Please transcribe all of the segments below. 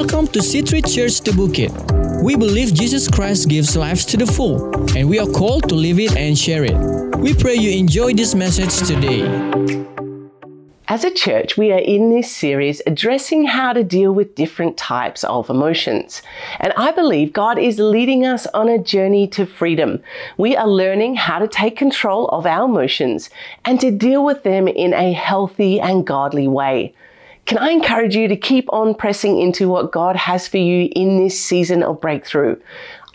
Welcome to Citri Church The Bukit. We believe Jesus Christ gives life to the full, and we are called to live it and share it. We pray you enjoy this message today. As a church, we are in this series addressing how to deal with different types of emotions. And I believe God is leading us on a journey to freedom. We are learning how to take control of our emotions and to deal with them in a healthy and godly way. Can I encourage you to keep on pressing into what God has for you in this season of breakthrough?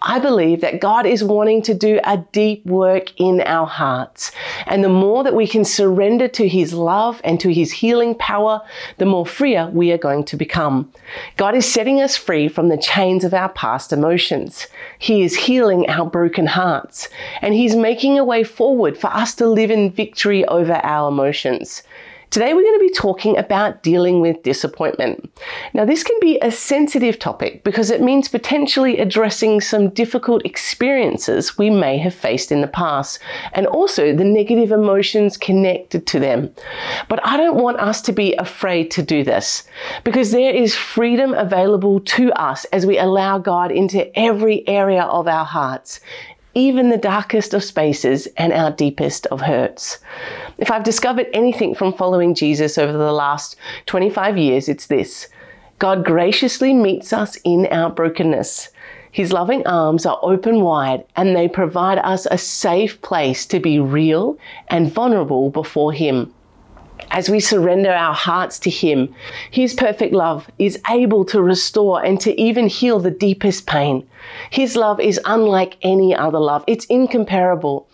I believe that God is wanting to do a deep work in our hearts. And the more that we can surrender to His love and to His healing power, the more freer we are going to become. God is setting us free from the chains of our past emotions. He is healing our broken hearts. And He's making a way forward for us to live in victory over our emotions. Today, we're going to be talking about dealing with disappointment. Now, this can be a sensitive topic because it means potentially addressing some difficult experiences we may have faced in the past and also the negative emotions connected to them. But I don't want us to be afraid to do this because there is freedom available to us as we allow God into every area of our hearts even the darkest of spaces and our deepest of hurts. If I've discovered anything from following Jesus over the last 25 years, it's this God graciously meets us in our brokenness. His loving arms are open wide and they provide us a safe place to be real and vulnerable before Him as we surrender our hearts to Him, His perfect love is able to restore and to even heal the deepest pain. His love is unlike any other love, it's incomparable.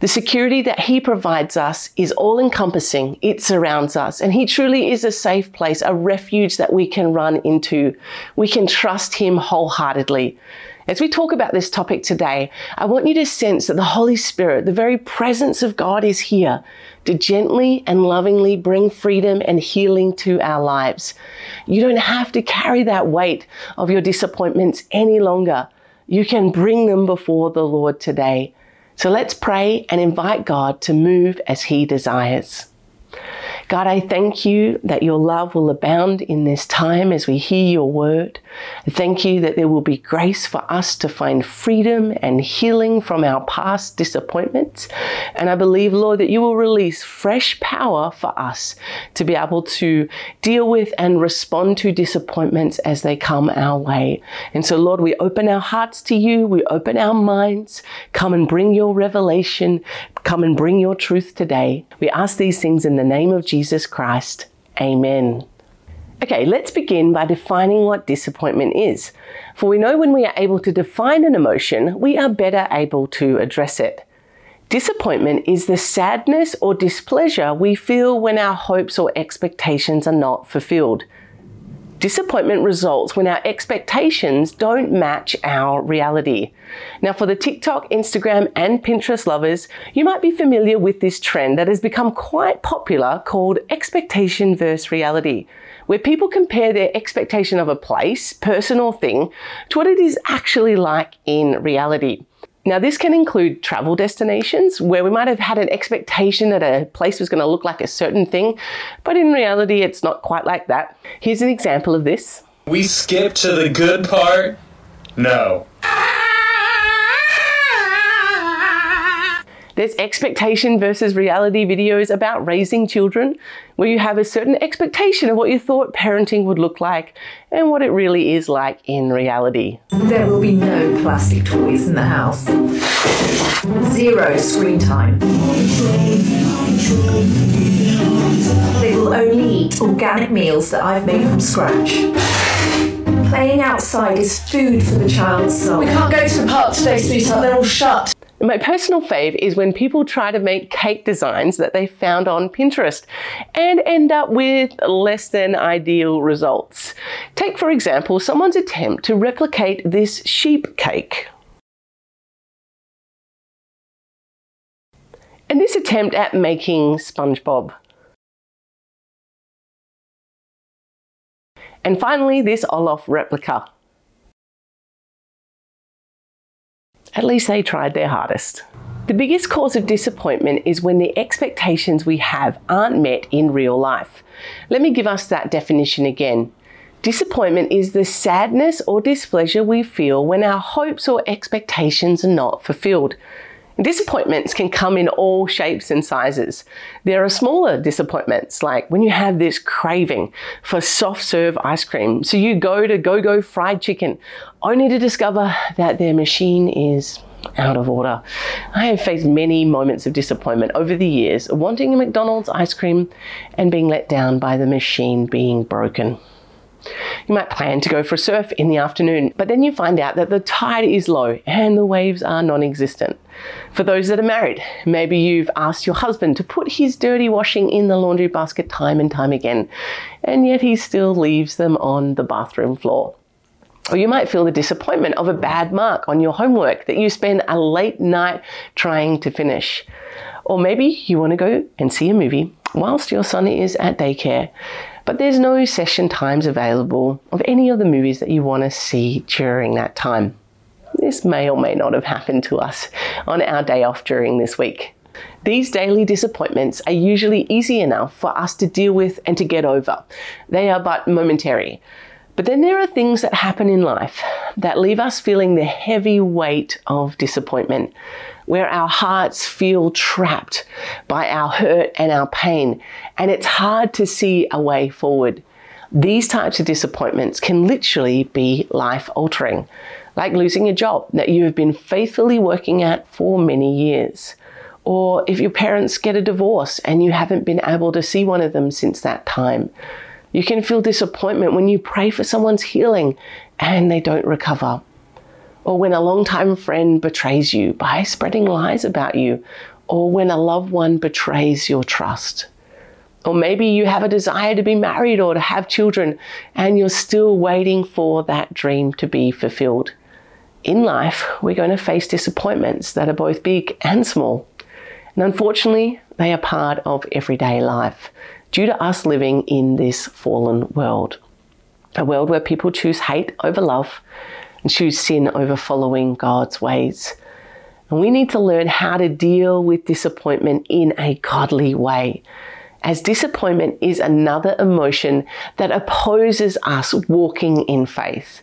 The security that He provides us is all encompassing, it surrounds us, and He truly is a safe place, a refuge that we can run into. We can trust Him wholeheartedly. As we talk about this topic today, I want you to sense that the Holy Spirit, the very presence of God, is here to gently and lovingly bring freedom and healing to our lives. You don't have to carry that weight of your disappointments any longer. You can bring them before the Lord today. So let's pray and invite God to move as He desires. God, I thank you that your love will abound in this time as we hear your word. Thank you that there will be grace for us to find freedom and healing from our past disappointments. And I believe, Lord, that you will release fresh power for us to be able to deal with and respond to disappointments as they come our way. And so, Lord, we open our hearts to you, we open our minds. Come and bring your revelation, come and bring your truth today. We ask these things in the name of Jesus. Christ. Amen. Okay, let's begin by defining what disappointment is. For we know when we are able to define an emotion, we are better able to address it. Disappointment is the sadness or displeasure we feel when our hopes or expectations are not fulfilled. Disappointment results when our expectations don't match our reality. Now, for the TikTok, Instagram, and Pinterest lovers, you might be familiar with this trend that has become quite popular called expectation versus reality, where people compare their expectation of a place, person, or thing to what it is actually like in reality. Now, this can include travel destinations where we might have had an expectation that a place was going to look like a certain thing, but in reality, it's not quite like that. Here's an example of this. We skip to the good part? No. There's expectation versus reality videos about raising children, where you have a certain expectation of what you thought parenting would look like and what it really is like in reality. There will be no plastic toys in the house. Zero screen time. They will only eat organic meals that I've made from scratch. Playing outside is food for the child's soul. We can't go to the park today, sweetheart. They're all shut. My personal fave is when people try to make cake designs that they found on Pinterest and end up with less than ideal results. Take, for example, someone's attempt to replicate this sheep cake. And this attempt at making SpongeBob. And finally, this Olaf replica. At least they tried their hardest. The biggest cause of disappointment is when the expectations we have aren't met in real life. Let me give us that definition again. Disappointment is the sadness or displeasure we feel when our hopes or expectations are not fulfilled. Disappointments can come in all shapes and sizes. There are smaller disappointments, like when you have this craving for soft serve ice cream. So you go to Go Go Fried Chicken, only to discover that their machine is out of order. I have faced many moments of disappointment over the years, wanting a McDonald's ice cream and being let down by the machine being broken. You might plan to go for a surf in the afternoon, but then you find out that the tide is low and the waves are non existent. For those that are married, maybe you've asked your husband to put his dirty washing in the laundry basket time and time again, and yet he still leaves them on the bathroom floor. Or you might feel the disappointment of a bad mark on your homework that you spend a late night trying to finish. Or maybe you want to go and see a movie whilst your son is at daycare but there's no session times available of any of the movies that you want to see during that time. This may or may not have happened to us on our day off during this week. These daily disappointments are usually easy enough for us to deal with and to get over. They are but momentary. But then there are things that happen in life that leave us feeling the heavy weight of disappointment where our hearts feel trapped by our hurt and our pain, and it's hard to see a way forward. These types of disappointments can literally be life altering, like losing a job that you have been faithfully working at for many years. Or if your parents get a divorce and you haven't been able to see one of them since that time. You can feel disappointment when you pray for someone's healing and they don't recover or when a long-time friend betrays you by spreading lies about you, or when a loved one betrays your trust. Or maybe you have a desire to be married or to have children, and you're still waiting for that dream to be fulfilled. In life, we're going to face disappointments that are both big and small. And unfortunately, they are part of everyday life due to us living in this fallen world. A world where people choose hate over love, and choose sin over following God's ways. And we need to learn how to deal with disappointment in a godly way. As disappointment is another emotion that opposes us walking in faith.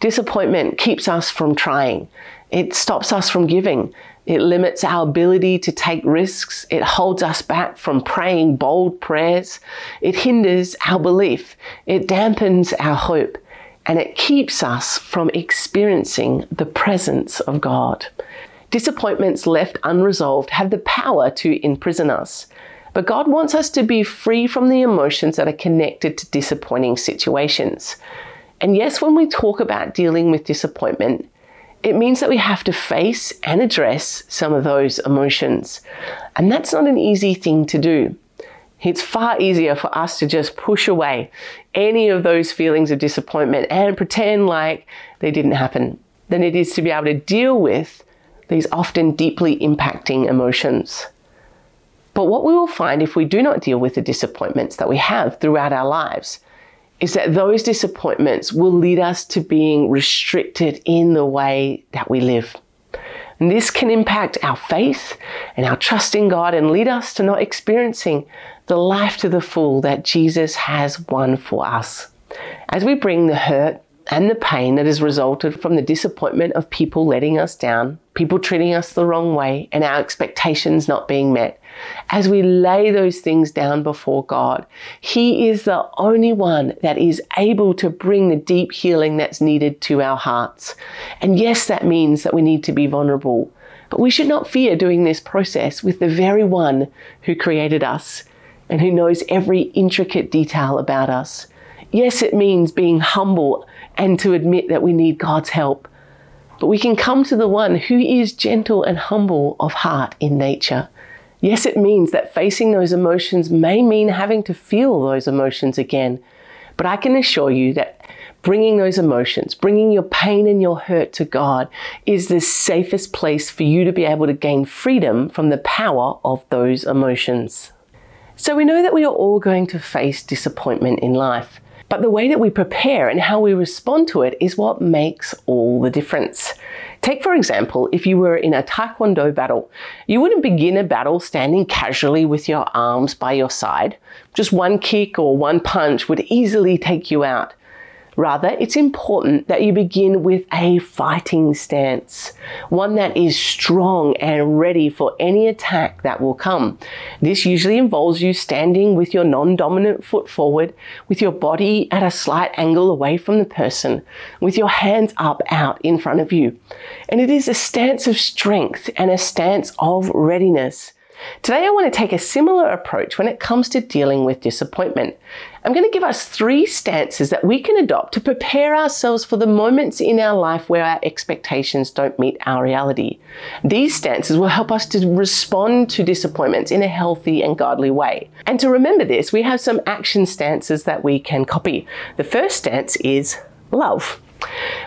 Disappointment keeps us from trying. It stops us from giving. It limits our ability to take risks. It holds us back from praying bold prayers. It hinders our belief. It dampens our hope and it keeps us from experiencing the presence of God. Disappointments left unresolved have the power to imprison us. But God wants us to be free from the emotions that are connected to disappointing situations. And yes, when we talk about dealing with disappointment, it means that we have to face and address some of those emotions. And that's not an easy thing to do. It's far easier for us to just push away any of those feelings of disappointment and pretend like they didn't happen than it is to be able to deal with these often deeply impacting emotions. But what we will find if we do not deal with the disappointments that we have throughout our lives is that those disappointments will lead us to being restricted in the way that we live. And this can impact our faith and our trust in God and lead us to not experiencing the life to the full that Jesus has won for us. As we bring the hurt and the pain that has resulted from the disappointment of people letting us down, people treating us the wrong way, and our expectations not being met, as we lay those things down before God, He is the only one that is able to bring the deep healing that's needed to our hearts. And yes, that means that we need to be vulnerable. But we should not fear doing this process with the very one who created us and who knows every intricate detail about us. Yes, it means being humble and to admit that we need God's help. But we can come to the one who is gentle and humble of heart in nature. Yes, it means that facing those emotions may mean having to feel those emotions again. But I can assure you that bringing those emotions, bringing your pain and your hurt to God is the safest place for you to be able to gain freedom from the power of those emotions. So we know that we are all going to face disappointment in life. But the way that we prepare and how we respond to it is what makes all the difference. Take, for example, if you were in a Taekwondo battle, you wouldn't begin a battle standing casually with your arms by your side. Just one kick or one punch would easily take you out. Rather, it's important that you begin with a fighting stance, one that is strong and ready for any attack that will come. This usually involves you standing with your non dominant foot forward, with your body at a slight angle away from the person, with your hands up out in front of you. And it is a stance of strength and a stance of readiness. Today, I want to take a similar approach when it comes to dealing with disappointment. I'm going to give us three stances that we can adopt to prepare ourselves for the moments in our life where our expectations don't meet our reality. These stances will help us to respond to disappointments in a healthy and godly way. And to remember this, we have some action stances that we can copy. The first stance is love.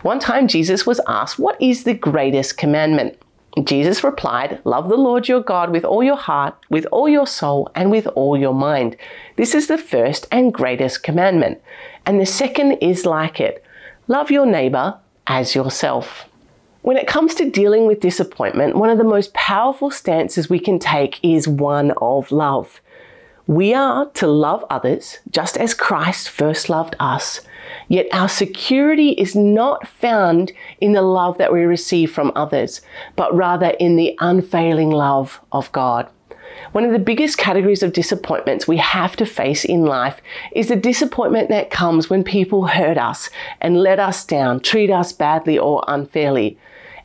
One time, Jesus was asked, What is the greatest commandment? Jesus replied, Love the Lord your God with all your heart, with all your soul, and with all your mind. This is the first and greatest commandment. And the second is like it love your neighbor as yourself. When it comes to dealing with disappointment, one of the most powerful stances we can take is one of love. We are to love others just as Christ first loved us. Yet our security is not found in the love that we receive from others, but rather in the unfailing love of God. One of the biggest categories of disappointments we have to face in life is the disappointment that comes when people hurt us and let us down, treat us badly or unfairly.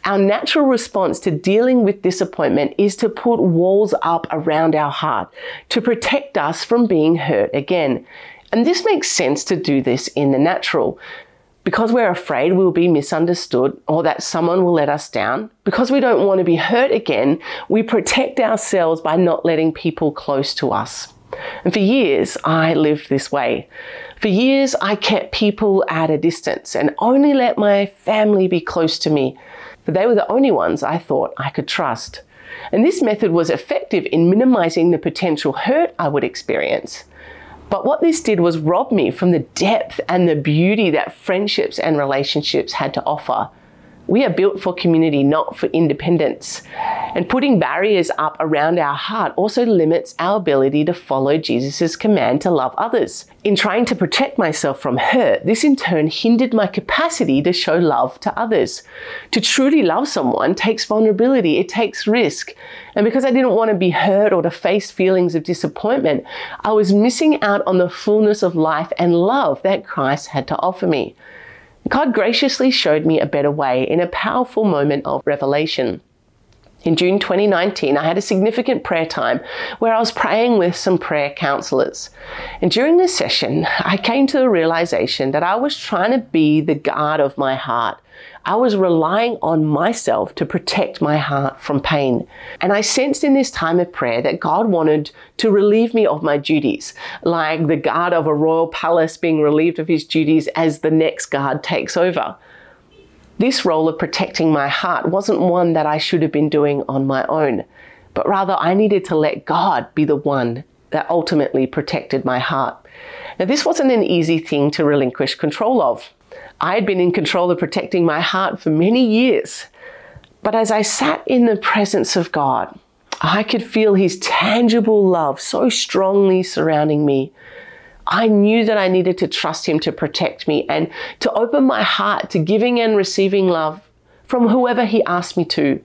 Our natural response to dealing with disappointment is to put walls up around our heart to protect us from being hurt again. And this makes sense to do this in the natural. Because we're afraid we'll be misunderstood or that someone will let us down, because we don't want to be hurt again, we protect ourselves by not letting people close to us. And for years, I lived this way. For years, I kept people at a distance and only let my family be close to me for they were the only ones I thought I could trust. And this method was effective in minimizing the potential hurt I would experience. But what this did was rob me from the depth and the beauty that friendships and relationships had to offer. We are built for community, not for independence. And putting barriers up around our heart also limits our ability to follow Jesus' command to love others. In trying to protect myself from hurt, this in turn hindered my capacity to show love to others. To truly love someone takes vulnerability, it takes risk. And because I didn't want to be hurt or to face feelings of disappointment, I was missing out on the fullness of life and love that Christ had to offer me. God graciously showed me a better way in a powerful moment of revelation. In June 2019, I had a significant prayer time where I was praying with some prayer counselors. And during this session, I came to the realization that I was trying to be the guard of my heart. I was relying on myself to protect my heart from pain. And I sensed in this time of prayer that God wanted to relieve me of my duties, like the guard of a royal palace being relieved of his duties as the next guard takes over. This role of protecting my heart wasn't one that I should have been doing on my own, but rather I needed to let God be the one that ultimately protected my heart. Now, this wasn't an easy thing to relinquish control of. I had been in control of protecting my heart for many years. But as I sat in the presence of God, I could feel His tangible love so strongly surrounding me I knew that I needed to trust Him to protect me and to open my heart to giving and receiving love from whoever He asked me to.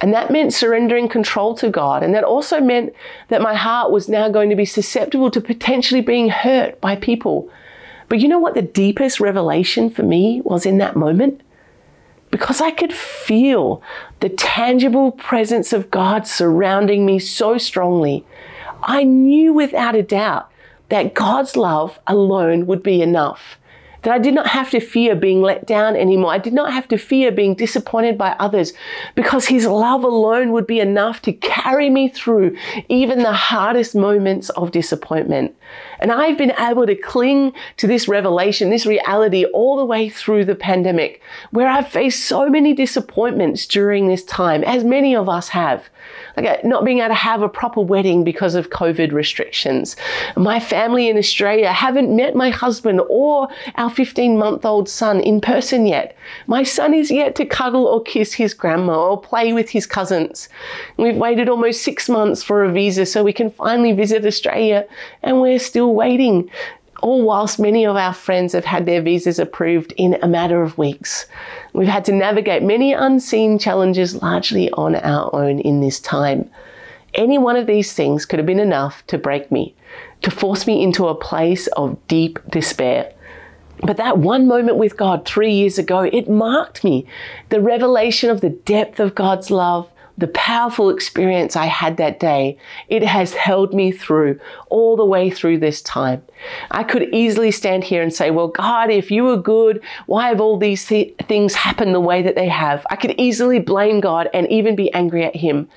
And that meant surrendering control to God. And that also meant that my heart was now going to be susceptible to potentially being hurt by people. But you know what the deepest revelation for me was in that moment? Because I could feel the tangible presence of God surrounding me so strongly, I knew without a doubt that God's love alone would be enough. That I did not have to fear being let down anymore. I did not have to fear being disappointed by others because His love alone would be enough to carry me through even the hardest moments of disappointment. And I've been able to cling to this revelation, this reality all the way through the pandemic, where I've faced so many disappointments during this time, as many of us have like uh, not being able to have a proper wedding because of COVID restrictions. My family in Australia haven't met my husband or our 15 month old son in person yet. My son is yet to cuddle or kiss his grandma or play with his cousins. We've waited almost six months for a visa so we can finally visit Australia and we're still waiting all whilst many of our friends have had their visas approved in a matter of weeks. We've had to navigate many unseen challenges largely on our own in this time. Any one of these things could have been enough to break me, to force me into a place of deep despair. But that one moment with God three years ago, it marked me. The revelation of the depth of God's love, the powerful experience I had that day, it has held me through all the way through this time. I could easily stand here and say, Well, God, if you were good, why have all these th- things happened the way that they have? I could easily blame God and even be angry at Him.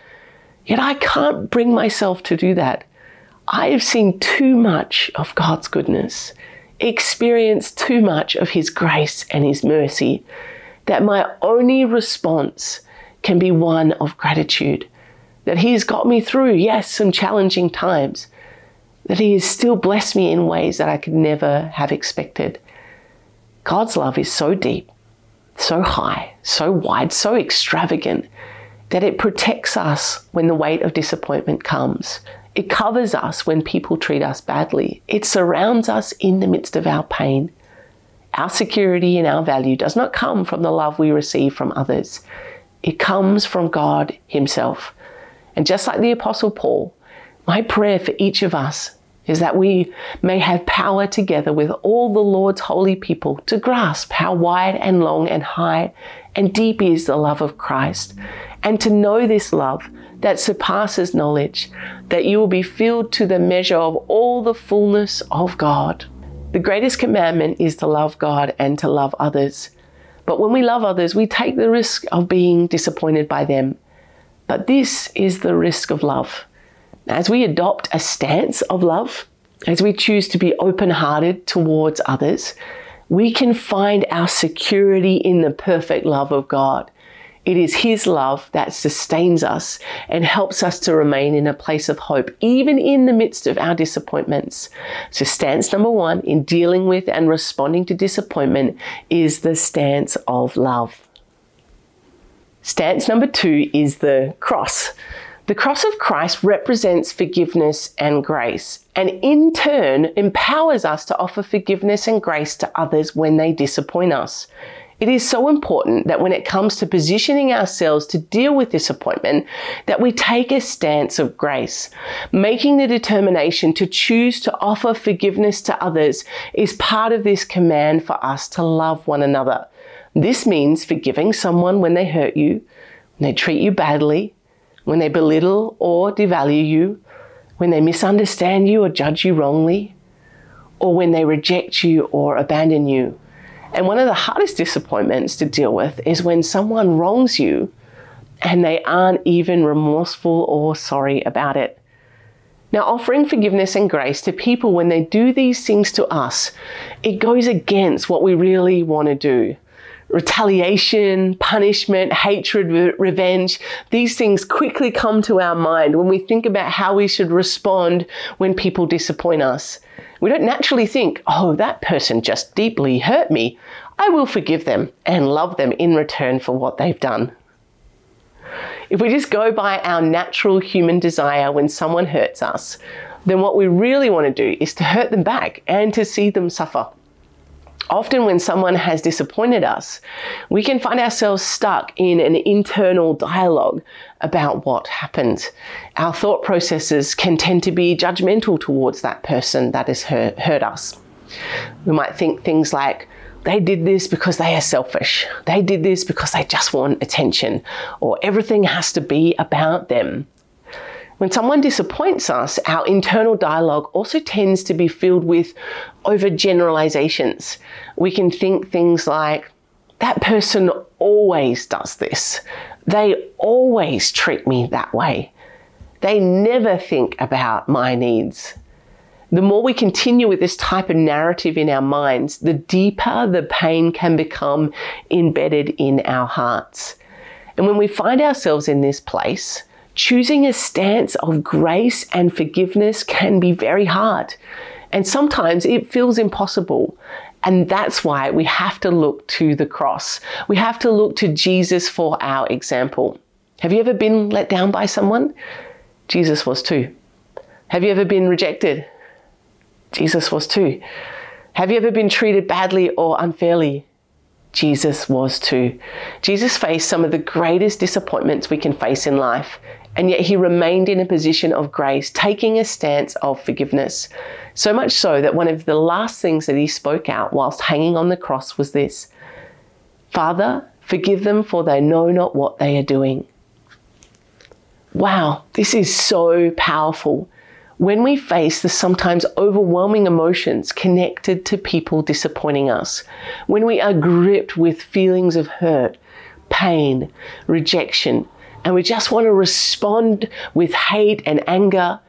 Yet I can't bring myself to do that. I have seen too much of God's goodness, experienced too much of His grace and His mercy, that my only response can be one of gratitude. That He has got me through, yes, some challenging times. That He has still blessed me in ways that I could never have expected. God's love is so deep, so high, so wide, so extravagant that it protects us when the weight of disappointment comes. It covers us when people treat us badly. It surrounds us in the midst of our pain. Our security and our value does not come from the love we receive from others. It comes from God Himself. And just like the Apostle Paul, my prayer for each of us is that we may have power together with all the Lord's holy people to grasp how wide and long and high and deep is the love of Christ, and to know this love that surpasses knowledge, that you will be filled to the measure of all the fullness of God. The greatest commandment is to love God and to love others. But when we love others, we take the risk of being disappointed by them. But this is the risk of love. As we adopt a stance of love, as we choose to be open hearted towards others, we can find our security in the perfect love of God. It is His love that sustains us and helps us to remain in a place of hope, even in the midst of our disappointments. So, stance number one in dealing with and responding to disappointment is the stance of love. Stance number two is the cross. The cross of Christ represents forgiveness and grace, and in turn empowers us to offer forgiveness and grace to others when they disappoint us. It is so important that when it comes to positioning ourselves to deal with disappointment, that we take a stance of grace. Making the determination to choose to offer forgiveness to others is part of this command for us to love one another. This means forgiving someone when they hurt you, when they treat you badly, when they belittle or devalue you, when they misunderstand you or judge you wrongly, or when they reject you or abandon you. And one of the hardest disappointments to deal with is when someone wrongs you and they aren't even remorseful or sorry about it. Now, offering forgiveness and grace to people when they do these things to us, it goes against what we really want to do. Retaliation, punishment, hatred, re- revenge, these things quickly come to our mind when we think about how we should respond when people disappoint us. We don't naturally think, oh, that person just deeply hurt me. I will forgive them and love them in return for what they've done. If we just go by our natural human desire when someone hurts us, then what we really want to do is to hurt them back and to see them suffer. Often, when someone has disappointed us, we can find ourselves stuck in an internal dialogue about what happened. Our thought processes can tend to be judgmental towards that person that has hurt, hurt us. We might think things like, they did this because they are selfish. They did this because they just want attention, or everything has to be about them. When someone disappoints us, our internal dialogue also tends to be filled with overgeneralizations. We can think things like, that person always does this. They always treat me that way. They never think about my needs. The more we continue with this type of narrative in our minds, the deeper the pain can become embedded in our hearts. And when we find ourselves in this place, choosing a stance of grace and forgiveness can be very hard. And sometimes it feels impossible. And that's why we have to look to the cross. We have to look to Jesus for our example. Have you ever been let down by someone? Jesus was too. Have you ever been rejected? Jesus was too. Have you ever been treated badly or unfairly? Jesus was too. Jesus faced some of the greatest disappointments we can face in life, and yet he remained in a position of grace, taking a stance of forgiveness. So much so that one of the last things that he spoke out whilst hanging on the cross was this Father, forgive them, for they know not what they are doing. Wow, this is so powerful. When we face the sometimes overwhelming emotions connected to people disappointing us, when we are gripped with feelings of hurt, pain, rejection, and we just want to respond with hate and anger,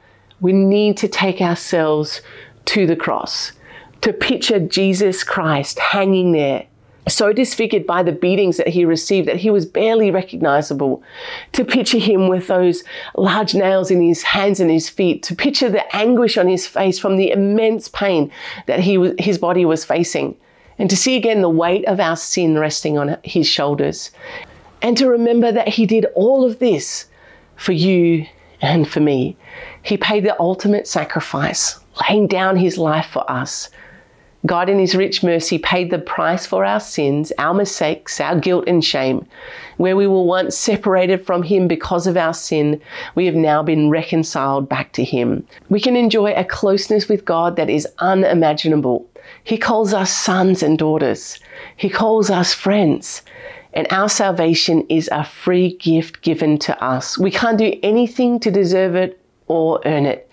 we need to take ourselves to the cross, to picture Jesus Christ hanging there so disfigured by the beatings that he received that he was barely recognizable. To picture him with those large nails in his hands and his feet, to picture the anguish on his face from the immense pain that he, his body was facing, and to see again the weight of our sin resting on his shoulders, and to remember that he did all of this for you and for me. He paid the ultimate sacrifice, laying down his life for us God, in His rich mercy, paid the price for our sins, our mistakes, our guilt and shame. Where we were once separated from Him because of our sin, we have now been reconciled back to Him. We can enjoy a closeness with God that is unimaginable. He calls us sons and daughters, He calls us friends. And our salvation is a free gift given to us. We can't do anything to deserve it or earn it.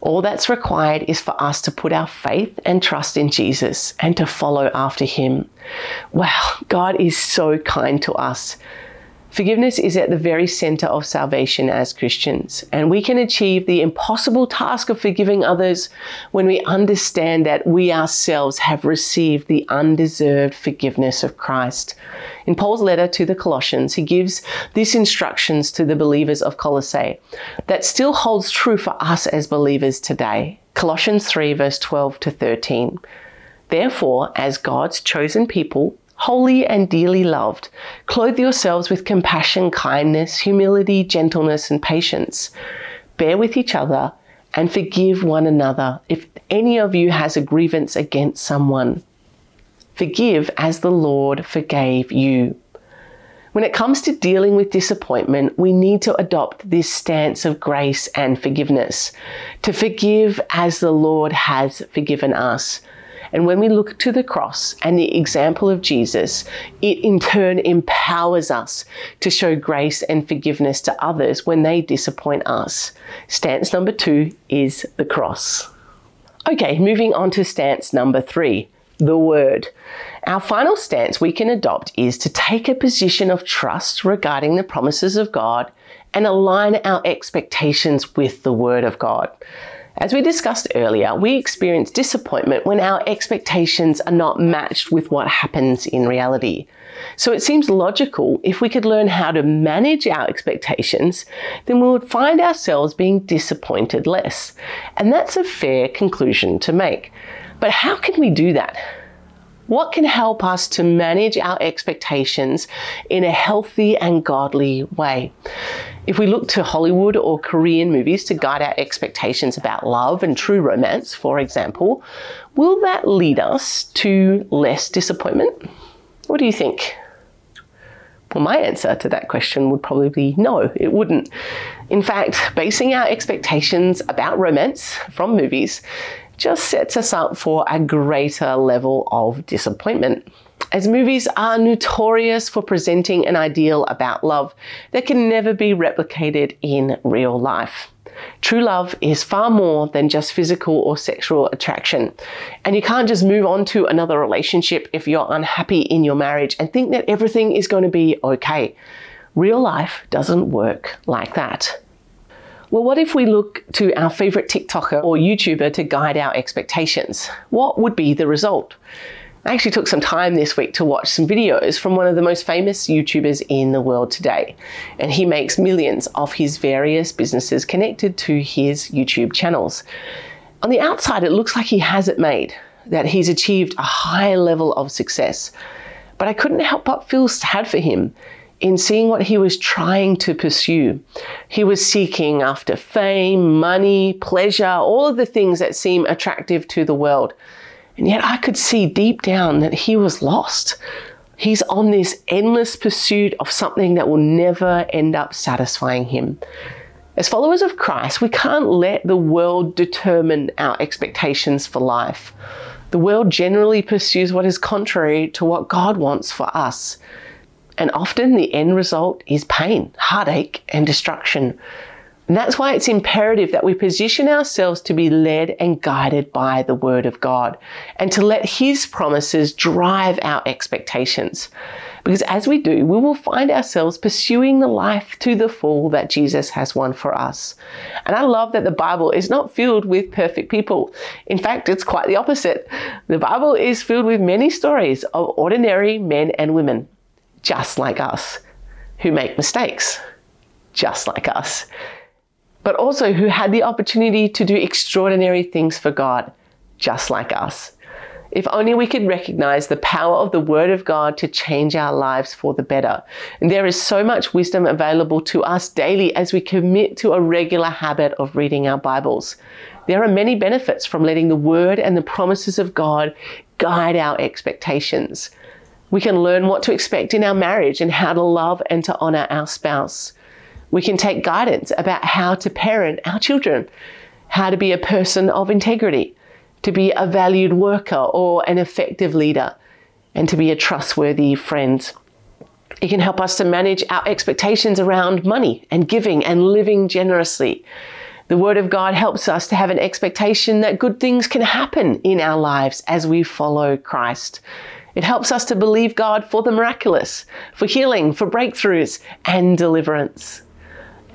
All that's required is for us to put our faith and trust in Jesus and to follow after him. Wow, God is so kind to us. Forgiveness is at the very center of salvation as Christians, and we can achieve the impossible task of forgiving others when we understand that we ourselves have received the undeserved forgiveness of Christ. In Paul's letter to the Colossians, he gives these instructions to the believers of Colossae that still holds true for us as believers today. Colossians 3, verse 12 to 13. Therefore, as God's chosen people, holy and dearly loved, clothe yourselves with compassion, kindness, humility, gentleness, and patience. Bear with each other and forgive one another if any of you has a grievance against someone. Forgive as the Lord forgave you. When it comes to dealing with disappointment, we need to adopt this stance of grace and forgiveness, to forgive as the Lord has forgiven us. And when we look to the cross and the example of Jesus, it in turn empowers us to show grace and forgiveness to others when they disappoint us. Stance number two is the cross. Okay, moving on to stance number three the Word. Our final stance we can adopt is to take a position of trust regarding the promises of God and align our expectations with the Word of God. As we discussed earlier, we experience disappointment when our expectations are not matched with what happens in reality. So it seems logical if we could learn how to manage our expectations, then we would find ourselves being disappointed less. And that's a fair conclusion to make. But how can we do that? What can help us to manage our expectations in a healthy and godly way? If we look to Hollywood or Korean movies to guide our expectations about love and true romance, for example, will that lead us to less disappointment? What do you think? Well, my answer to that question would probably be no, it wouldn't. In fact, basing our expectations about romance from movies just sets us up for a greater level of disappointment. As movies are notorious for presenting an ideal about love that can never be replicated in real life. True love is far more than just physical or sexual attraction. And you can't just move on to another relationship if you're unhappy in your marriage and think that everything is going to be okay. Real life doesn't work like that. Well, what if we look to our favorite TikToker or YouTuber to guide our expectations? What would be the result? I actually took some time this week to watch some videos from one of the most famous YouTubers in the world today. And he makes millions of his various businesses connected to his YouTube channels. On the outside, it looks like he has it made, that he's achieved a high level of success. But I couldn't help but feel sad for him in seeing what he was trying to pursue. He was seeking after fame, money, pleasure, all of the things that seem attractive to the world. And yet I could see deep down that he was lost. He's on this endless pursuit of something that will never end up satisfying him. As followers of Christ, we can't let the world determine our expectations for life. The world generally pursues what is contrary to what God wants for us. And often the end result is pain, heartache, and destruction. And that's why it's imperative that we position ourselves to be led and guided by the Word of God and to let His promises drive our expectations. Because as we do, we will find ourselves pursuing the life to the full that Jesus has won for us. And I love that the Bible is not filled with perfect people. In fact, it's quite the opposite. The Bible is filled with many stories of ordinary men and women, just like us, who make mistakes, just like us but also who had the opportunity to do extraordinary things for God, just like us. If only we could recognize the power of the Word of God to change our lives for the better. And there is so much wisdom available to us daily as we commit to a regular habit of reading our Bibles. There are many benefits from letting the Word and the promises of God guide our expectations. We can learn what to expect in our marriage and how to love and to honor our spouse. We can take guidance about how to parent our children, how to be a person of integrity, to be a valued worker or an effective leader, and to be a trustworthy friend. It can help us to manage our expectations around money and giving and living generously. The Word of God helps us to have an expectation that good things can happen in our lives as we follow Christ. It helps us to believe God for the miraculous, for healing, for breakthroughs, and deliverance.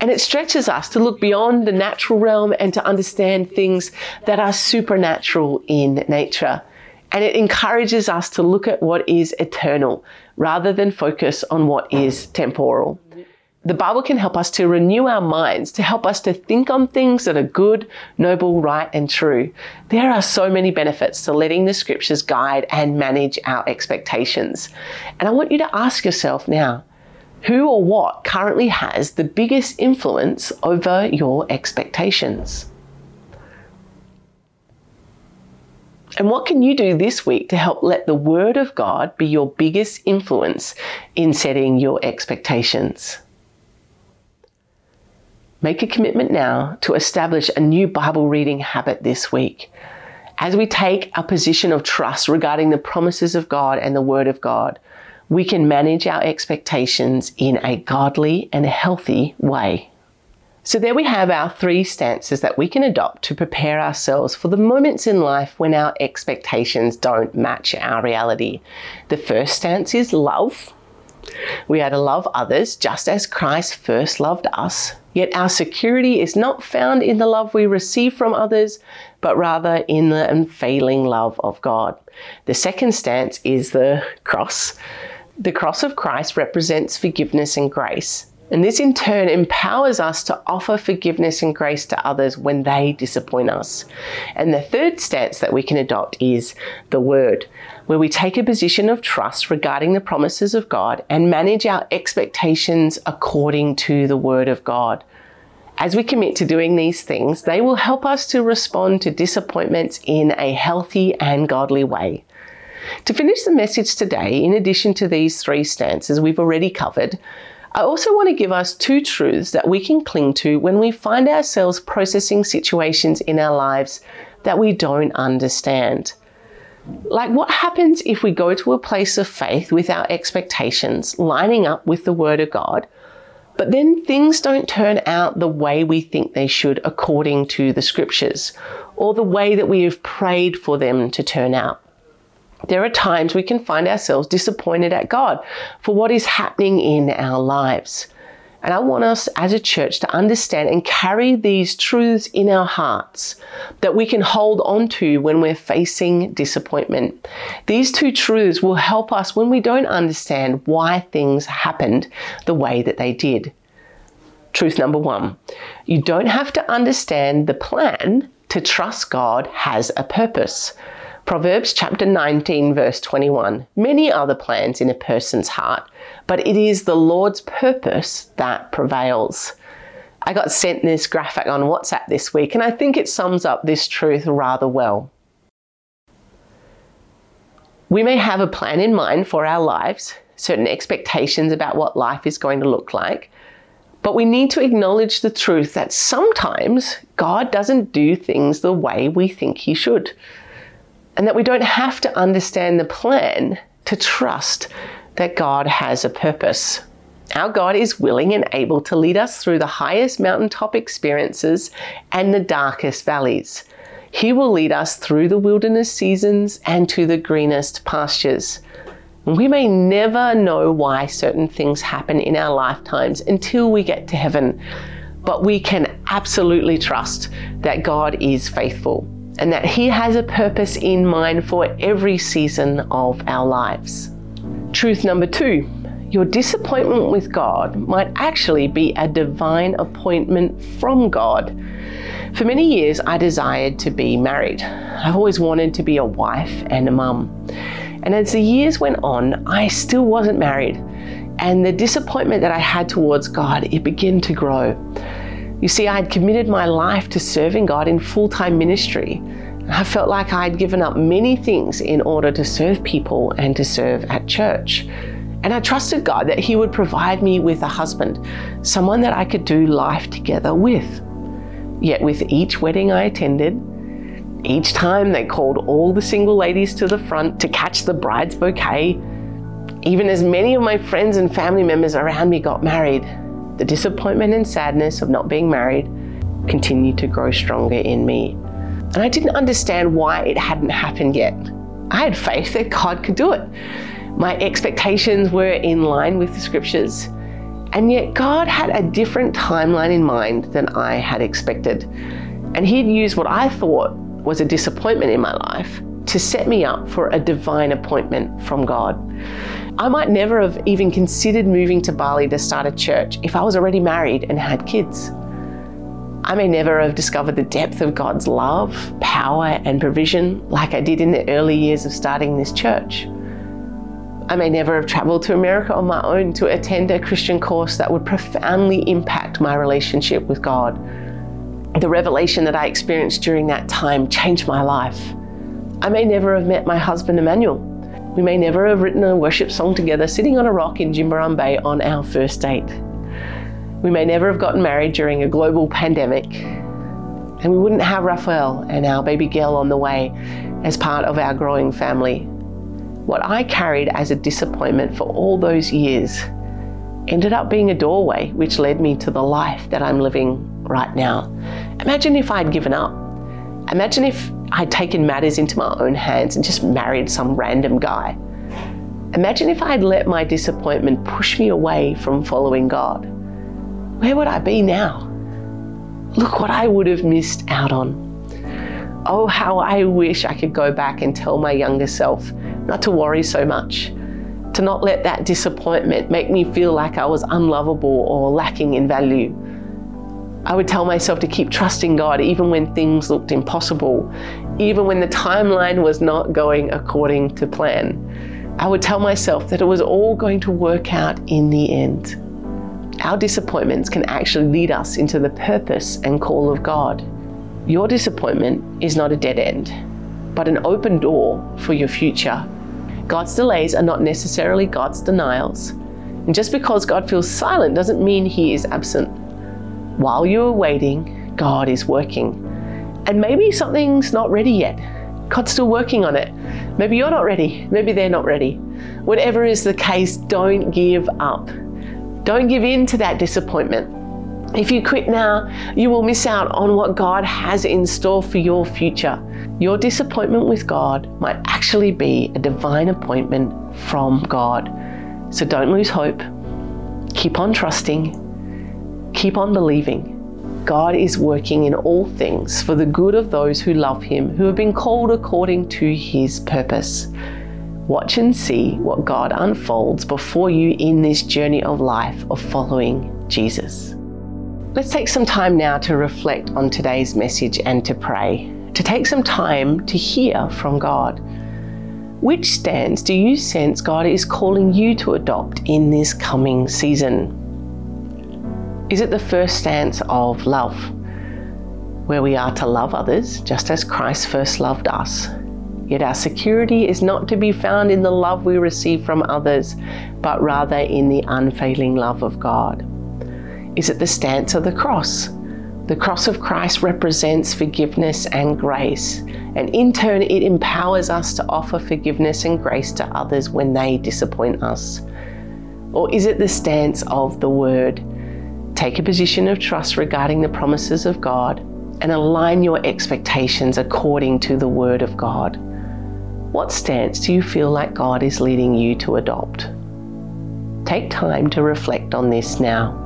And it stretches us to look beyond the natural realm and to understand things that are supernatural in nature. And it encourages us to look at what is eternal rather than focus on what is temporal. The Bible can help us to renew our minds, to help us to think on things that are good, noble, right, and true. There are so many benefits to letting the scriptures guide and manage our expectations. And I want you to ask yourself now who or what currently has the biggest influence over your expectations? And what can you do this week to help let the Word of God be your biggest influence in setting your expectations? Make a commitment now to establish a new Bible reading habit this week. As we take a position of trust regarding the promises of God and the Word of God, we can manage our expectations in a godly and healthy way. So, there we have our three stances that we can adopt to prepare ourselves for the moments in life when our expectations don't match our reality. The first stance is love. We are to love others just as Christ first loved us. Yet our security is not found in the love we receive from others, but rather in the unfailing love of God. The second stance is the cross. The cross of Christ represents forgiveness and grace. And this in turn empowers us to offer forgiveness and grace to others when they disappoint us. And the third stance that we can adopt is the word, where we take a position of trust regarding the promises of God and manage our expectations according to the word of God. As we commit to doing these things, they will help us to respond to disappointments in a healthy and godly way. To finish the message today, in addition to these three stances we've already covered, I also want to give us two truths that we can cling to when we find ourselves processing situations in our lives that we don't understand. Like, what happens if we go to a place of faith with our expectations lining up with the Word of God, but then things don't turn out the way we think they should according to the Scriptures, or the way that we have prayed for them to turn out? there are times we can find ourselves disappointed at God for what is happening in our lives. And I want us as a church to understand and carry these truths in our hearts that we can hold on to when we're facing disappointment. These two truths will help us when we don't understand why things happened the way that they did. Truth number one you don't have to understand the plan to trust God has a purpose. Proverbs chapter 19, verse 21. Many are the plans in a person's heart, but it is the Lord's purpose that prevails. I got sent this graphic on WhatsApp this week, and I think it sums up this truth rather well. We may have a plan in mind for our lives, certain expectations about what life is going to look like, but we need to acknowledge the truth that sometimes God doesn't do things the way we think He should. And that we don't have to understand the plan to trust that God has a purpose. Our God is willing and able to lead us through the highest mountaintop experiences and the darkest valleys. He will lead us through the wilderness seasons and to the greenest pastures. We may never know why certain things happen in our lifetimes until we get to heaven, but we can absolutely trust that God is faithful and that He has a purpose in mind for every season of our lives. Truth number two your disappointment with God might actually be a divine appointment from God. For many years, I desired to be married. I've always wanted to be a wife and a mum. And as the years went on, I still wasn't married. And the disappointment that I had towards God, it began to grow. You see, I had committed my life to serving God in full time ministry. I felt like I had given up many things in order to serve people and to serve at church. And I trusted God that He would provide me with a husband, someone that I could do life together with. Yet, with each wedding I attended, each time they called all the single ladies to the front to catch the bride's bouquet. Even as many of my friends and family members around me got married, the disappointment and sadness of not being married continued to grow stronger in me. And I didn't understand why it hadn't happened yet. I had faith that God could do it. My expectations were in line with the scriptures. And yet, God had a different timeline in mind than I had expected. And He'd used what I thought was a disappointment in my life to set me up for a divine appointment from God. I might never have even considered moving to Bali to start a church if I was already married and had kids. I may never have discovered the depth of God's love, power, and provision like I did in the early years of starting this church. I may never have traveled to America on my own to attend a Christian course that would profoundly impact my relationship with God the revelation that I experienced during that time changed my life. I may never have met my husband Emmanuel. We may never have written a worship song together sitting on a rock in Jimbaran Bay on our first date. We may never have gotten married during a global pandemic. And we wouldn't have Raphael and our baby girl on the way as part of our growing family. What I carried as a disappointment for all those years ended up being a doorway which led me to the life that I'm living right now. Imagine if I'd given up. Imagine if I'd taken matters into my own hands and just married some random guy. Imagine if I'd let my disappointment push me away from following God. Where would I be now? Look what I would have missed out on. Oh, how I wish I could go back and tell my younger self not to worry so much, to not let that disappointment make me feel like I was unlovable or lacking in value. I would tell myself to keep trusting God even when things looked impossible, even when the timeline was not going according to plan. I would tell myself that it was all going to work out in the end. Our disappointments can actually lead us into the purpose and call of God. Your disappointment is not a dead end, but an open door for your future. God's delays are not necessarily God's denials. And just because God feels silent doesn't mean He is absent. While you're waiting, God is working. And maybe something's not ready yet. God's still working on it. Maybe you're not ready. Maybe they're not ready. Whatever is the case, don't give up. Don't give in to that disappointment. If you quit now, you will miss out on what God has in store for your future. Your disappointment with God might actually be a divine appointment from God. So don't lose hope. Keep on trusting Keep on believing. God is working in all things for the good of those who love Him, who have been called according to His purpose. Watch and see what God unfolds before you in this journey of life of following Jesus. Let's take some time now to reflect on today's message and to pray, to take some time to hear from God. Which stance do you sense God is calling you to adopt in this coming season? Is it the first stance of love, where we are to love others just as Christ first loved us? Yet our security is not to be found in the love we receive from others, but rather in the unfailing love of God. Is it the stance of the cross? The cross of Christ represents forgiveness and grace, and in turn, it empowers us to offer forgiveness and grace to others when they disappoint us. Or is it the stance of the Word? Take a position of trust regarding the promises of God and align your expectations according to the Word of God. What stance do you feel like God is leading you to adopt? Take time to reflect on this now.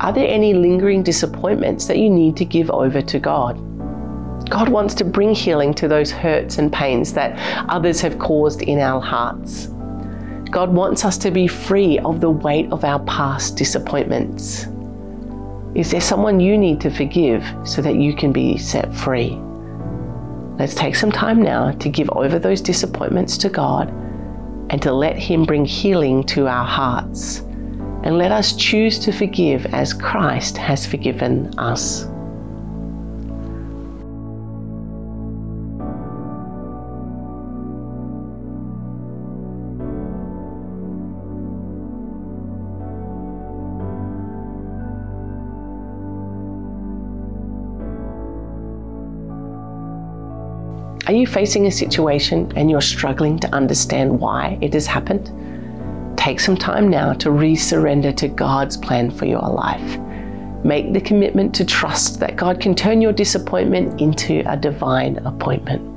Are there any lingering disappointments that you need to give over to God? God wants to bring healing to those hurts and pains that others have caused in our hearts. God wants us to be free of the weight of our past disappointments. Is there someone you need to forgive so that you can be set free? Let's take some time now to give over those disappointments to God and to let Him bring healing to our hearts and let us choose to forgive as Christ has forgiven us. Are you facing a situation and you're struggling to understand why it has happened? Take some time now to resurrender to God's plan for your life. Make the commitment to trust that God can turn your disappointment into a divine appointment.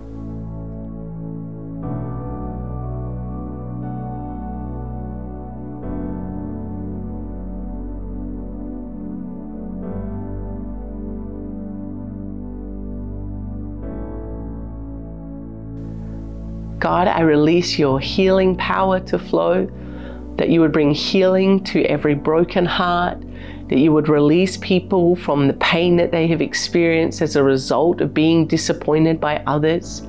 God, I release your healing power to flow that you would bring healing to every broken heart, that you would release people from the pain that they have experienced as a result of being disappointed by others.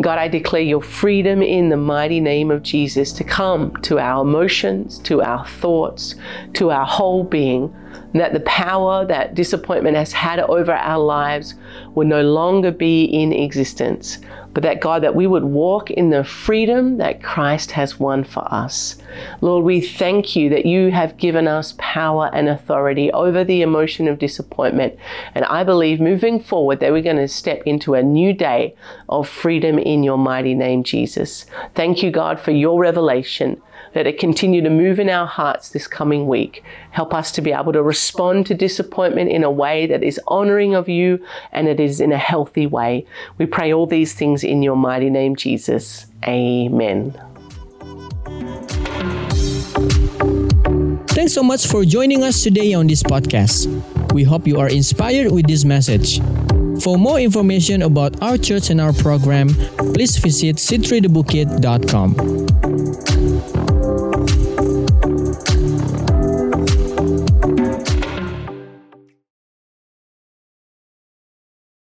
God, I declare your freedom in the mighty name of Jesus to come to our emotions, to our thoughts, to our whole being, that the power that disappointment has had over our lives will no longer be in existence but that God, that we would walk in the freedom that Christ has won for us. Lord, we thank you that you have given us power and authority over the emotion of disappointment. And I believe moving forward that we're going to step into a new day of freedom in your mighty name, Jesus. Thank you, God, for your revelation. Let it continue to move in our hearts this coming week. Help us to be able to respond to disappointment in a way that is honoring of you and it is in a healthy way. We pray all these things in your mighty name, Jesus. Amen. Thanks so much for joining us today on this podcast. We hope you are inspired with this message. For more information about our church and our program, please visit c3thebukit.com.